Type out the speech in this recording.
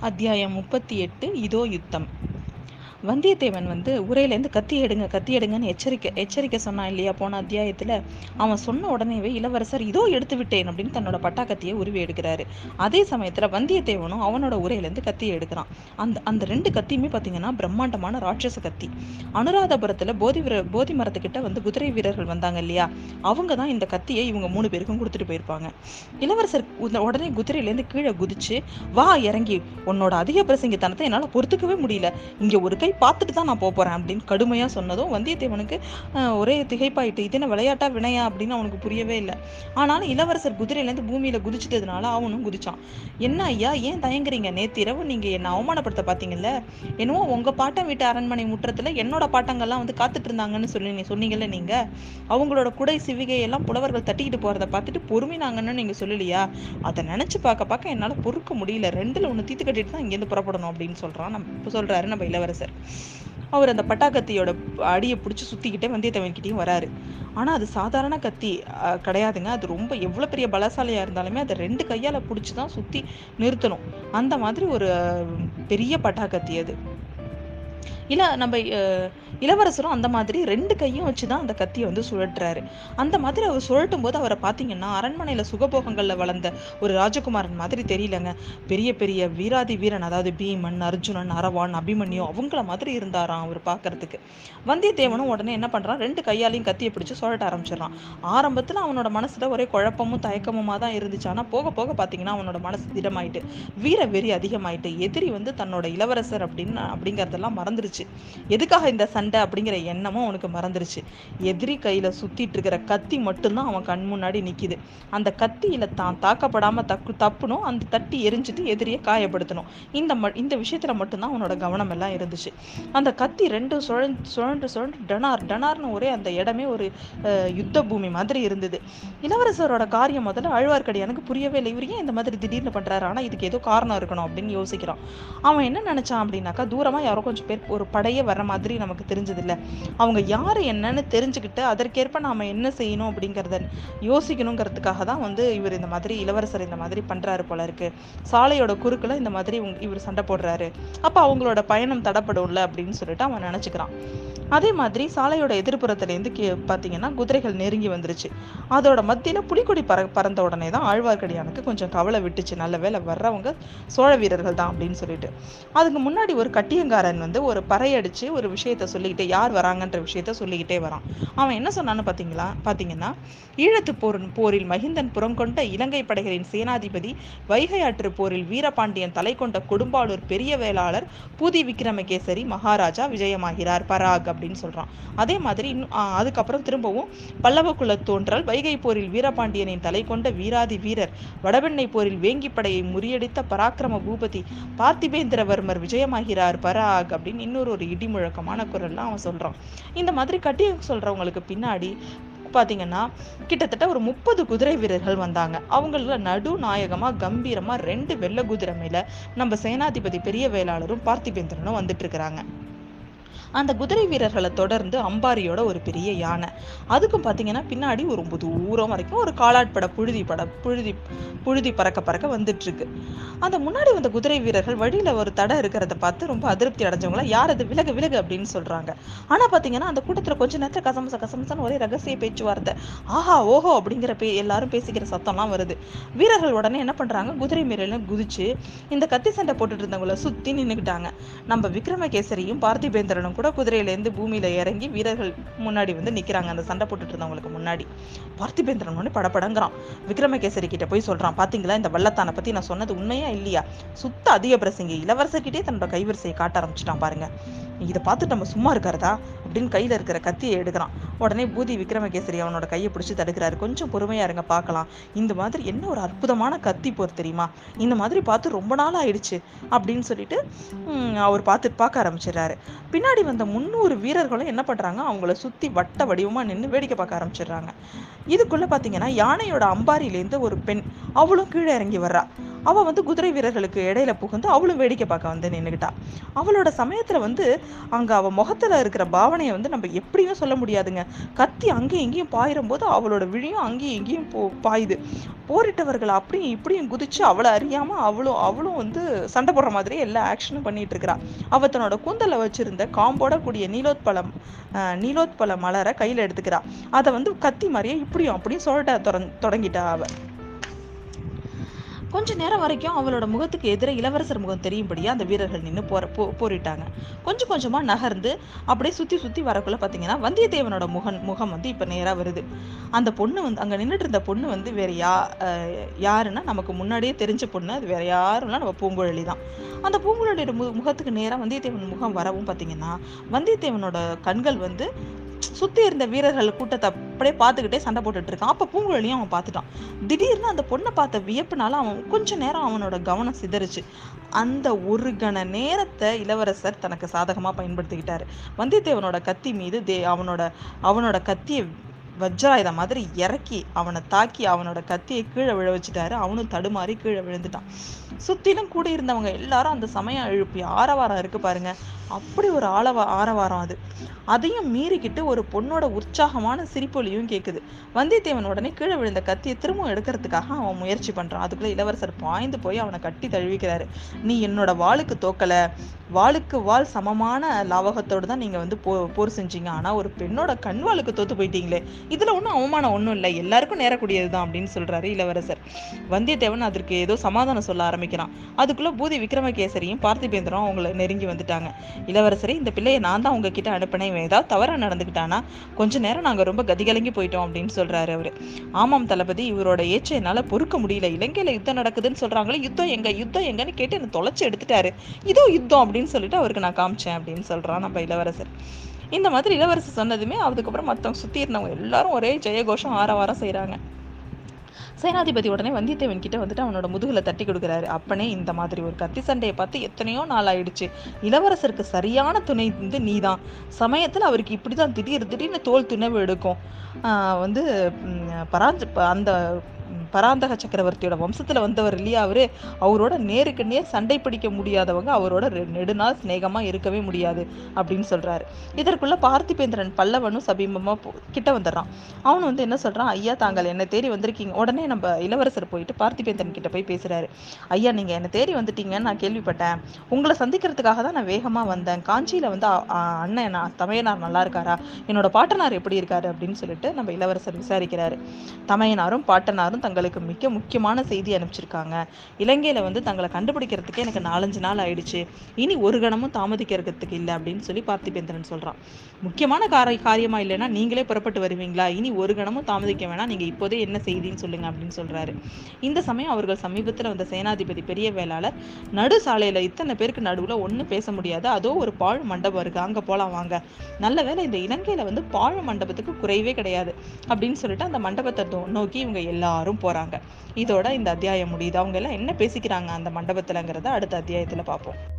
அத்தியாயம் முப்பத்தி எட்டு இதோ யுத்தம். வந்தியத்தேவன் வந்து உரையிலேருந்து கத்தி எடுங்க கத்தி எடுங்கன்னு எச்சரிக்கை எச்சரிக்கை சொன்னான் இல்லையா? போன அத்தியாயத்தில் அவன் சொன்ன உடனேவே இளவரசர் இதோ எடுத்து விட்டேன் அப்படின்னு தன்னோட பட்டாக்கத்தியை உருவி எடுக்கிறாரு. அதே சமயத்தில் வந்தியத்தேவனும் அவனோட உரையிலேருந்து கத்தியை எடுக்கிறான். அந்த அந்த ரெண்டு கத்தியுமே பார்த்தீங்கன்னா பிரம்மாண்டமான ராட்சச கத்தி. அனுராதபுரத்தில் போதி வீர போதி மரத்துக்கிட்ட வந்து குதிரை வீரர்கள் வந்தாங்க இல்லையா? அவங்க தான் இந்த கத்தியை இவங்க மூணு பேருக்கும் கொடுத்துட்டு போயிருப்பாங்க. இளவரசர் உடனே குதிரையிலேருந்து கீழே குதிச்சு வா இறங்கி. உன்னோட அதிக பிரசங்கித்தனத்தை என்னால் பொறுத்துக்கவே முடியல. இங்கே ஒரு கை பார்த்துட்டு தான் நான் போக போகிறேன் அப்படின்னு கடுமையாக சொன்னதும் வந்தியத்தேவனுக்கு ஒரே திகைப்பாயிட்டு இது என்ன விளையாட்டா வினையா? அப்படின்னு அவனுக்கு புரியவே இல்லை. ஆனாலும் இளவரசர் குதிரையிலேருந்து பூமியில் குதிச்சிட்டதுனால அவனும் குதிச்சான். என்ன ஐயா ஏன் தயங்குறீங்க? நேற்று இரவு நீங்கள் என்னை அவமானப்படுத்த பார்த்தீங்கல்ல என்னவோ உங்கள் பாட்டம் வீட்டு அரண்மனை முற்றத்தில் என்னோட பாட்டங்கள்லாம் வந்து காத்துட்டு இருந்தாங்கன்னு சொல்லி நீங்கள் சொன்னீங்கல்ல நீங்கள் அவங்களோட குடை சிவிகையெல்லாம் புலவர்கள் தட்டிக்கிட்டு போகிறத பார்த்துட்டு பொறுமினாங்கன்னு நீங்கள் சொல்லலையா? அதை நினச்சி பார்க்க பார்க்க என்னால் பொறுக்க முடியல. ரெண்டில் ஒன்று தீத்து கட்டிட்டு தான் இங்கேருந்து புறப்படணும் அப்படின்னு சொல்கிறான் நம்ம இப்போ சொல்கிறாரு நம்ம இளவரசர். அவர் அந்த பட்டா கத்தியோட அடியை பிடிச்சி சுற்றிக்கிட்டே வந்தியத்தேவன்கிட்டயும் வராரு. ஆனால் அது சாதாரண கத்தி அஹ், கிடையாதுங்க. அது ரொம்ப எவ்வளோ பெரிய பலசாலியாக இருந்தாலுமே அதை ரெண்டு கையால் பிடிச்சி தான் சுற்றி நிறுத்தணும். அந்த மாதிரி ஒரு பெரிய பட்டா கத்தி அது. இல்லை நம்ம அஹ், இளவரசரும் அந்த மாதிரி ரெண்டு கையும் வச்சு தான் அந்த கத்தியை வந்து சுழட்டுறாரு அந்த மாதிரி அவர் சுழட்டும் போது அவரை பார்த்தீங்கன்னா அரண்மனையில் சுகபோகங்களில் வளர்ந்த ஒரு ராஜகுமாரன் மாதிரி தெரியலங்க. பெரிய பெரிய வீராதி வீரன் அதாவது பீமன் அர்ஜுனன் அரவான் அபிமன்யு அவங்கள மாதிரி இருந்தாராம் அவர் பார்க்கறதுக்கு. வந்தியத்தேவனும் உடனே என்ன பண்ணுறான் ரெண்டு கையாலையும் கத்தியை பிடிச்சி சுழட்ட ஆரம்பிச்சிடறான். ஆரம்பத்தில் அவனோட மனசில் ஒரே குழப்பமும் தயக்கமுமாக தான் இருந்துச்சு. ஆனால் போக போக பார்த்தீங்கன்னா அவனோட மனசு திடமாயிட்டு வீர வெறி அதிகமாயிட்டு எதிரி வந்து தன்னோட இளவரசர் அப்படின்னு அப்படிங்கிறதெல்லாம் மறந்துருச்சு. எதுக்காக இந்த சண்டை அப்படிங்கிற எண்ணமும் அவனுக்கு மறந்துருச்சு. எதிரி கையில சுத்திட்டு இருக்கிற கத்தி மட்டும்தான் அவன் கண் முன்னாடி நிக்குது. அந்த கத்தியில தான் தாக்கப்படாம தக்கு தப்புனும் அந்த தட்டி எரிஞ்சிட்டு எதிரியை காயப்படுத்தணும். இந்த ம இந்த விஷயத்துல மட்டும்தான் அவனோட கவனம் எல்லாம் இருந்துச்சு. அந்த கத்தி ரெண்டு சுழன் சுழன்று சுழன்று டனார் டனார்னு ஒரே அந்த இடமே ஒரு யுத்த பூமி மாதிரி இருந்தது. இளவரசரோட காரியம் முதல்ல ஆழ்வார்க்கடியானுக்கு புரியவே இல்லை. இவர் ஏன் இந்த மாதிரி திடீர்னு பண்றாரு? ஆனா இதுக்கு ஏதோ காரணம் இருக்கணும் அப்படின்னு யோசிக்கிறான். அவன் என்ன நினைச்சான் அப்படின்னாக்கா தூரமா யாரோ கொஞ்சம் பேர் ஒரு படையே வர மாதிரி நமக்கு தெரிஞ்சு இல்ல அவங்க யாரு என்னன்னு தெரிஞ்சுக்கிட்டு அதற்கேற்ப நாம என்ன செய்யணும் அப்படிங்கிறத யோசிக்கணுங்கிறதுக்காக தான் வந்து இவர் இந்த மாதிரி இளவரசர் இந்த மாதிரி பண்றாரு போல இருக்கு. சாலையோட குறுக்குல இந்த மாதிரி இவர் சண்டை போடுறாரு. அப்ப அவங்களோட பயணம் தடப்படும்ல அப்படின்னு சொல்லிட்டு அவன் நினைச்சுக்கிறான். அதே மாதிரி சாலையோட எதிர்ப்புறத்துலேருந்து கே பார்த்தீங்கன்னா குதிரைகள் நெருங்கி வந்துருச்சு. அதோட மத்தியில் புலிக்கொடி பற பறந்த உடனே தான் ஆழ்வார்க்கடியானுக்கு கொஞ்சம் கவலை விட்டுச்சு. நல்ல வேளை வர்றவங்க சோழ வீரர்கள் தான் அப்படின்னு சொல்லிட்டு. அதுக்கு முன்னாடி ஒரு கட்டியங்காரன் வந்து ஒரு பறையடிச்சு ஒரு விஷயத்த சொல்லிக்கிட்டே யார் வராங்கன்ற விஷயத்த சொல்லிக்கிட்டே வரான். அவன் என்ன சொன்னான்னு பார்த்தீங்களா பார்த்தீங்கன்னா ஈழத்து போர் போரில் மகிந்தன் புறங்கொண்ட இலங்கை படைகளின் சேனாதிபதி வைகை ஆற்று போரில் வீரபாண்டியன் தலை கொண்ட கொடும்பாளூர் பெரிய வேளாளர் பூதி விக்ரமகேசரி மகாராஜா விஜயமாகிறார். பராக் அப்படின்னு சொல்றான். அதே மாதிரி இன்னும் அதுக்கப்புறம் திரும்பவும் பல்லவ குலத் தோன்றல் வைகை போரில் வீரபாண்டியனின் தலை கொண்ட வீராதி வீரர் வடபெண்ணை போரில் வேங்கிப் படையை முறியடித்த பராக்கிரம பூபதி பார்த்திபேந்திரவர்மர் விஜயமாகிறார். பராக் அப்படின்னு இன்னொரு ஒரு இடி முழக்கமான அப்படின்லாம் அவன் சொல்கிறான் இந்த மாதிரி கட்டி சொல்றவங்களுக்கு பின்னாடி பாத்தீங்கன்னா கிட்டத்தட்ட ஒரு முப்பது குதிரை வீரர்கள் வந்தாங்க. அவங்கள நடு நாயகமாக கம்பீரமா ரெண்டு வெள்ளை குதிரை மேல நம்ம சேனாதிபதி பெரிய வேளாளரும் பார்த்திபேந்திரனும் வந்துட்டு இருக்கிறாங்க. அந்த குதிரை வீரர்களை தொடர்ந்து அம்பாரியோட ஒரு பெரிய யானை. அதுக்கும் பார்த்தீங்கன்னா பின்னாடி ஒரு ரொம்ப தூரம் வரைக்கும் ஒரு காலாட்பட புழுதி பட புழுதி புழுதி பறக்க பறக்க வந்துட்டு இருக்கு அந்த முன்னாடி வந்த குதிரை வீரர்கள் வழியில ஒரு தடை இருக்கிறத பார்த்து ரொம்ப அதிருப்தி அடைஞ்சவங்கள யார் அது? விலக விலகு அப்படின்னு சொல்றாங்க. ஆனா பாத்தீங்கன்னா அந்த கூட்டத்துல கொஞ்ச நேரத்துல கசமச கசமசன்னு ஒரே ரகசிய பேச்சுவார்த்தை. ஆஹா ஓஹோ அப்படிங்கிற பே எல்லாரும் பேசிக்கிற சத்தம்லாம் வருது. வீரர்கள் உடனே என்ன பண்றாங்க குதிரை மேல குதிச்சு இந்த கத்தி சண்டை போட்டுட்டு இருந்தவங்கள சுத்தி நின்னுக்கிட்டாங்க. நம்ம விக்ரமகேசரியும் பார்த்திபேந்திரனும் கூட குதிரையிலேருந்து பூமியில இறங்கி வீரர்கள் முன்னாடி வந்து நிக்கிறாங்க. அந்த சண்டை போட்டுட்டு இருந்தவங்களுக்கு முன்னாடி. பார்த்திபேந்திரன் ஒன்று படபடங்கிறான். விக்ரமகேசரி கிட்ட போய் சொல்றான் பாத்தீங்களா? இந்த வல்லத்தானை பத்தி நான் சொன்னது உண்மையா இல்லையா? சுத்த அதிக பிரசங்கி. இளவரசர்கிட்டே தன்னோட கைவரிசையை காட்ட ஆரம்பிச்சிட்டான் பாருங்க. இதை பார்த்துட்டு நம்ம சும்மா இருக்காரதா அப்படின்னு கையில் இருக்கிற கத்தியை எடுக்கிறான். உடனே பூதி விக்ரமகேசரி அவனோட கையை பிடிச்சி தடுக்கிறாரு. கொஞ்சம் பொறுமையா இருங்க பார்க்கலாம். இந்த மாதிரி என்ன ஒரு அற்புதமான கத்தி போர் தெரியுமா? இந்த மாதிரி பார்த்து ரொம்ப நாள் ஆயிடுச்சு அப்படின்னு சொல்லிட்டு அவர் பார்த்து பார்க்க ஆரம்பிச்சிடுறாரு. பின்னாடி வந்த முந்நூறு வீரர்களும் என்ன பண்றாங்க? அவங்கள சுத்தி வட்ட வடிவமா நின்று வேடிக்கை பார்க்க ஆரம்பிச்சிடுறாங்க. இதுக்குள்ள பாத்தீங்கன்னா யானையோட அம்பாரியிலேருந்து ஒரு பெண் அவளும் கீழே இறங்கி வர்றா. அவள் வந்து குதிரை வீரர்களுக்கு இடையில புகுந்து அவளும் வேடிக்கை பார்க்க வந்து நின்றுக்கிட்டா அவளோட சமயத்தில் வந்து அங்கே அவள் முகத்தில் இருக்கிற பாவனையை வந்து நம்ம எப்படியும் சொல்ல முடியாதுங்க. கத்தி அங்கேயும் இங்கேயும் பாயிரும் போது அவளோட விழியும் அங்கேயும் இங்கேயும் போ பாயுது. போரிட்டவர்கள் அப்படியும் இப்படியும் குதிச்சு அவளை அறியாமல் அவளும் அவளும் வந்து சண்டை போடுற மாதிரி எல்லா ஆக்ஷனும் பண்ணிட்டு இருக்கிறா. அவள் தன்னோட கூந்தலை வச்சிருந்த காம்போட கூடிய நீலோத்பலம் நீலோத்பல மலரை கையில் எடுத்துக்கிறா. அதை வந்து கத்தி மாதிரியே இப்படியும் அப்படியும் சொல்லிட்ட தொடங்கிட்டா அவள் கொஞ்ச நேரம் வரைக்கும் அவளோட முகத்துக்கு எதிரே இளவரசர் முகம் தெரியும்படியா அந்த வீரர்கள் நின்று போற போ போரிட்டாங்க. கொஞ்சம் கொஞ்சமா நகர்ந்து அப்படியே சுத்தி சுத்தி வரக்குள்ள பாத்தீங்கன்னா வந்தியத்தேவனோட முகம் முகம் வந்து இப்ப நேரா வருது. அந்த பொண்ணு வந்து அங்க நின்றுட்டு இருந்த பொண்ணு வந்து வேற யா யாருன்னா நமக்கு முன்னாடியே தெரிஞ்ச பொண்ணு. அது வேற யாரும் நம்ம பூங்குழலி தான். அந்த பூங்குழலியோட மு முகத்துக்கு நேரா வந்தியத்தேவன் முகம் வரவும் பாத்தீங்கன்னா வந்தியத்தேவனோட கண்கள் வந்து சுத்தி இருந்த வீரர்கள் கூட்டத்தை அப்படியே பார்த்துக்கிட்டே சண்டை போட்டுட்டு இருக்கான். அப்ப பூங்குழலியும் அவன் பார்த்துட்டான். திடீர்னு அந்த பொண்ணை பார்த்த வியப்புனால அவன் கொஞ்ச நேரம் அவனோட கவனம் சிதறுச்சு. அந்த ஒரு கண நேரத்தை இளவரசர் தனக்கு சாதகமா பயன்படுத்திக்கிட்டாரு. வந்தியத்தேவனோட கத்தி மீது தே அவனோட அவனோட கத்தியை வஜ்ராயுதம் மாதிரி இறக்கி அவனை தாக்கி அவனோட கத்தியை கீழே விழ வச்சுட்டாரு. அவனும் தடுமாறி கீழே விழுந்துட்டான். சுத்திலும் கூட இருந்தவங்க எல்லாரும் அந்த சமயம் எழுப்பி ஆரவாரம் இருக்கு பாருங்க. அப்படி ஒரு ஆளவ ஆரவாரம் அது. அதையும் மீறிக்கிட்டு ஒரு பொண்ணோட உற்சாகமான சிரிப்பொலியும் கேட்குது வந்தியத்தேவன் உடனே கீழே விழுந்த கத்தியை திரும்பவும் எடுக்கிறதுக்காக அவன் முயற்சி பண்றான். அதுக்குள்ள இளவரசர் பாய்ந்து போய் அவனை கட்டி தழுவிக்கிறாரு. நீ என்னோட வாளுக்கு தோக்கல. வாளுக்கு வாள் சமமான லாவகத்தோடு தான் நீங்கள் வந்து போ போர் செஞ்சீங்க. ஆனால் ஒரு பெண்ணோட கண்வாளுக்கு தோத்து போயிட்டீங்களே. இதில் ஒன்றும் அவமானம் ஒன்றும் இல்லை. எல்லாருக்கும் நேரக்கூடியதுதான் அப்படின்னு சொல்கிறாரு இளவரசர். வந்தியத்தேவன் அதற்கு ஏதோ சமாதானம் சொல்ல ஆரம்பிக்கிறான். அதுக்குள்ளே பூதி விக்ரமகேசரியும் பார்த்திபேந்திரம் அவங்கள நெருங்கி வந்துட்டாங்க. இளவரசரே இந்த பிள்ளையை நான் தான் உங்ககிட்ட அனுப்பினேன். ஏதாவது தவறாக நடந்துக்கிட்டானா கொஞ்ச நேரம் நாங்கள் ரொம்ப கதிகலங்கி போயிட்டோம் அப்படின்னு சொல்கிறாரு அவர். ஆமாம் தளபதி இவரோட ஏச்சை என்னால் பொறுக்க முடியல. இலங்கையில் யுத்தம் நடக்குதுன்னு சொல்கிறாங்களே யுத்தம் எங்கே யுத்தம் எங்கன்னு கேட்டு என்னை தொலைச்சி எடுத்துட்டாரு. இதோ யுத்தம் அப்படின்னு அப்படின்னு சொல்லிட்டு அவருக்கு நான் காமிச்சேன் அப்படின்னு சொல்றான் நம்ம இளவரசர். இந்த மாதிரி இளவரசர் சொன்னதுமே அதுக்கப்புறம் மத்தவங்க சுற்றி இருந்தவங்க எல்லாரும் ஒரே ஜெயகோஷம் ஆரவாரம் செய்கிறாங்க சேனாதிபதி உடனே வந்தியத்தேவன் கிட்ட வந்துட்டு அவனோட முதுகுல தட்டி கொடுக்குறாரு. அப்பனே இந்த மாதிரி ஒரு கத்தி சண்டையை பார்த்து எத்தனையோ நாள் ஆயிடுச்சு இளவரசருக்கு சரியான துணை வந்து நீதான். சமயத்தில் அவருக்கு இப்படிதான் திடீர் திடீர்னு தோல் துணவு எடுக்கும். ஆஹ் வந்து ம், பராஞ்ச ப- அந்த பராந்தக சக்கரவர்த்தியோட வம்சத்தில் வந்தவர் இல்லையா அவரு? அவரோட நேருக்கு நேர் சண்டை பிடிக்க முடியாதவங்க அவரோட நெடுநாள் சிநேகமாக இருக்கவே முடியாது அப்படின்னு சொல்கிறாரு இதற்குள்ளே பார்த்திபேந்திரன் பல்லவனும் சபீபமாக கிட்ட வந்துடுறான். அவன் வந்து என்ன சொல்கிறான் ஐயா தாங்கள் என்னை தேடி வந்திருக்கீங்க. உடனே நம்ம இளவரசர் போயிட்டு பார்த்திபேந்திரன் கிட்ட போய் பேசுகிறாரு ஐயா நீங்கள் என்னை தேடி வந்துட்டீங்கன்னு நான் கேள்விப்பட்டேன். உங்களை சந்திக்கிறதுக்காக தான் நான் வேகமாக வந்தேன். காஞ்சியில் வந்து அண்ணன் நான் தமையனார் நல்லா இருக்காரா? என்னோட பாட்டனார் எப்படி இருக்காரு? அப்படின்னு சொல்லிட்டு நம்ம இளவரசர் விசாரிக்கிறாரு. தமையனாரும் பாட்டனாரும் தங்களுக்கு மிக முக்கியமான செய்தி அனுப்பிச்சிருக்காங்க. இலங்கையில வந்து தங்களை கண்டுபிடிக்கிறதுக்கே எனக்கு நாலஞ்சு நாள் ஆயிடுச்சு. இனி ஒரு கணமும் தாமதிக்கிறதுக்கு இல்லை அப்படின்னு சொல்லி பார்த்திபேந்திரன் சொல்றான். முக்கியமான கார காரியமா இல்லைன்னா நீங்களே புறப்பட்டு வருவீங்களா? இனி ஒரு கணமும் தாமதிக்க வேணாம். நீங்க இப்போதே என்ன செய்தின்னு சொல்லுங்க அப்படின்னு சொல்றாரு. இந்த சமயம் அவர்கள் சமீபத்துல வந்த சேனாதிபதி பெரிய வேளாளர் நடு சாலையில இத்தனை பேருக்கு நடுவுல ஒண்ணும் பேச முடியாது. அதோ ஒரு பாழ் மண்டபம் இருக்கு. அங்க போலாம் வாங்க. நல்ல வேளை இந்த இலங்கையில வந்து பாழ் மண்டபத்துக்கு குறைவே கிடையாது அப்படின்னு சொல்லிட்டு அந்த மண்டபத்தை நோக்கி இவங்க எல்லாரும் போறாங்க. இதோட இந்த அத்தியாயம் முடியுது. அவங்க எல்லாம் என்ன பேசிக்கிறாங்க அந்த மண்டபத்துலங்கிறத அடுத்த அத்தியாயத்துல பார்ப்போம்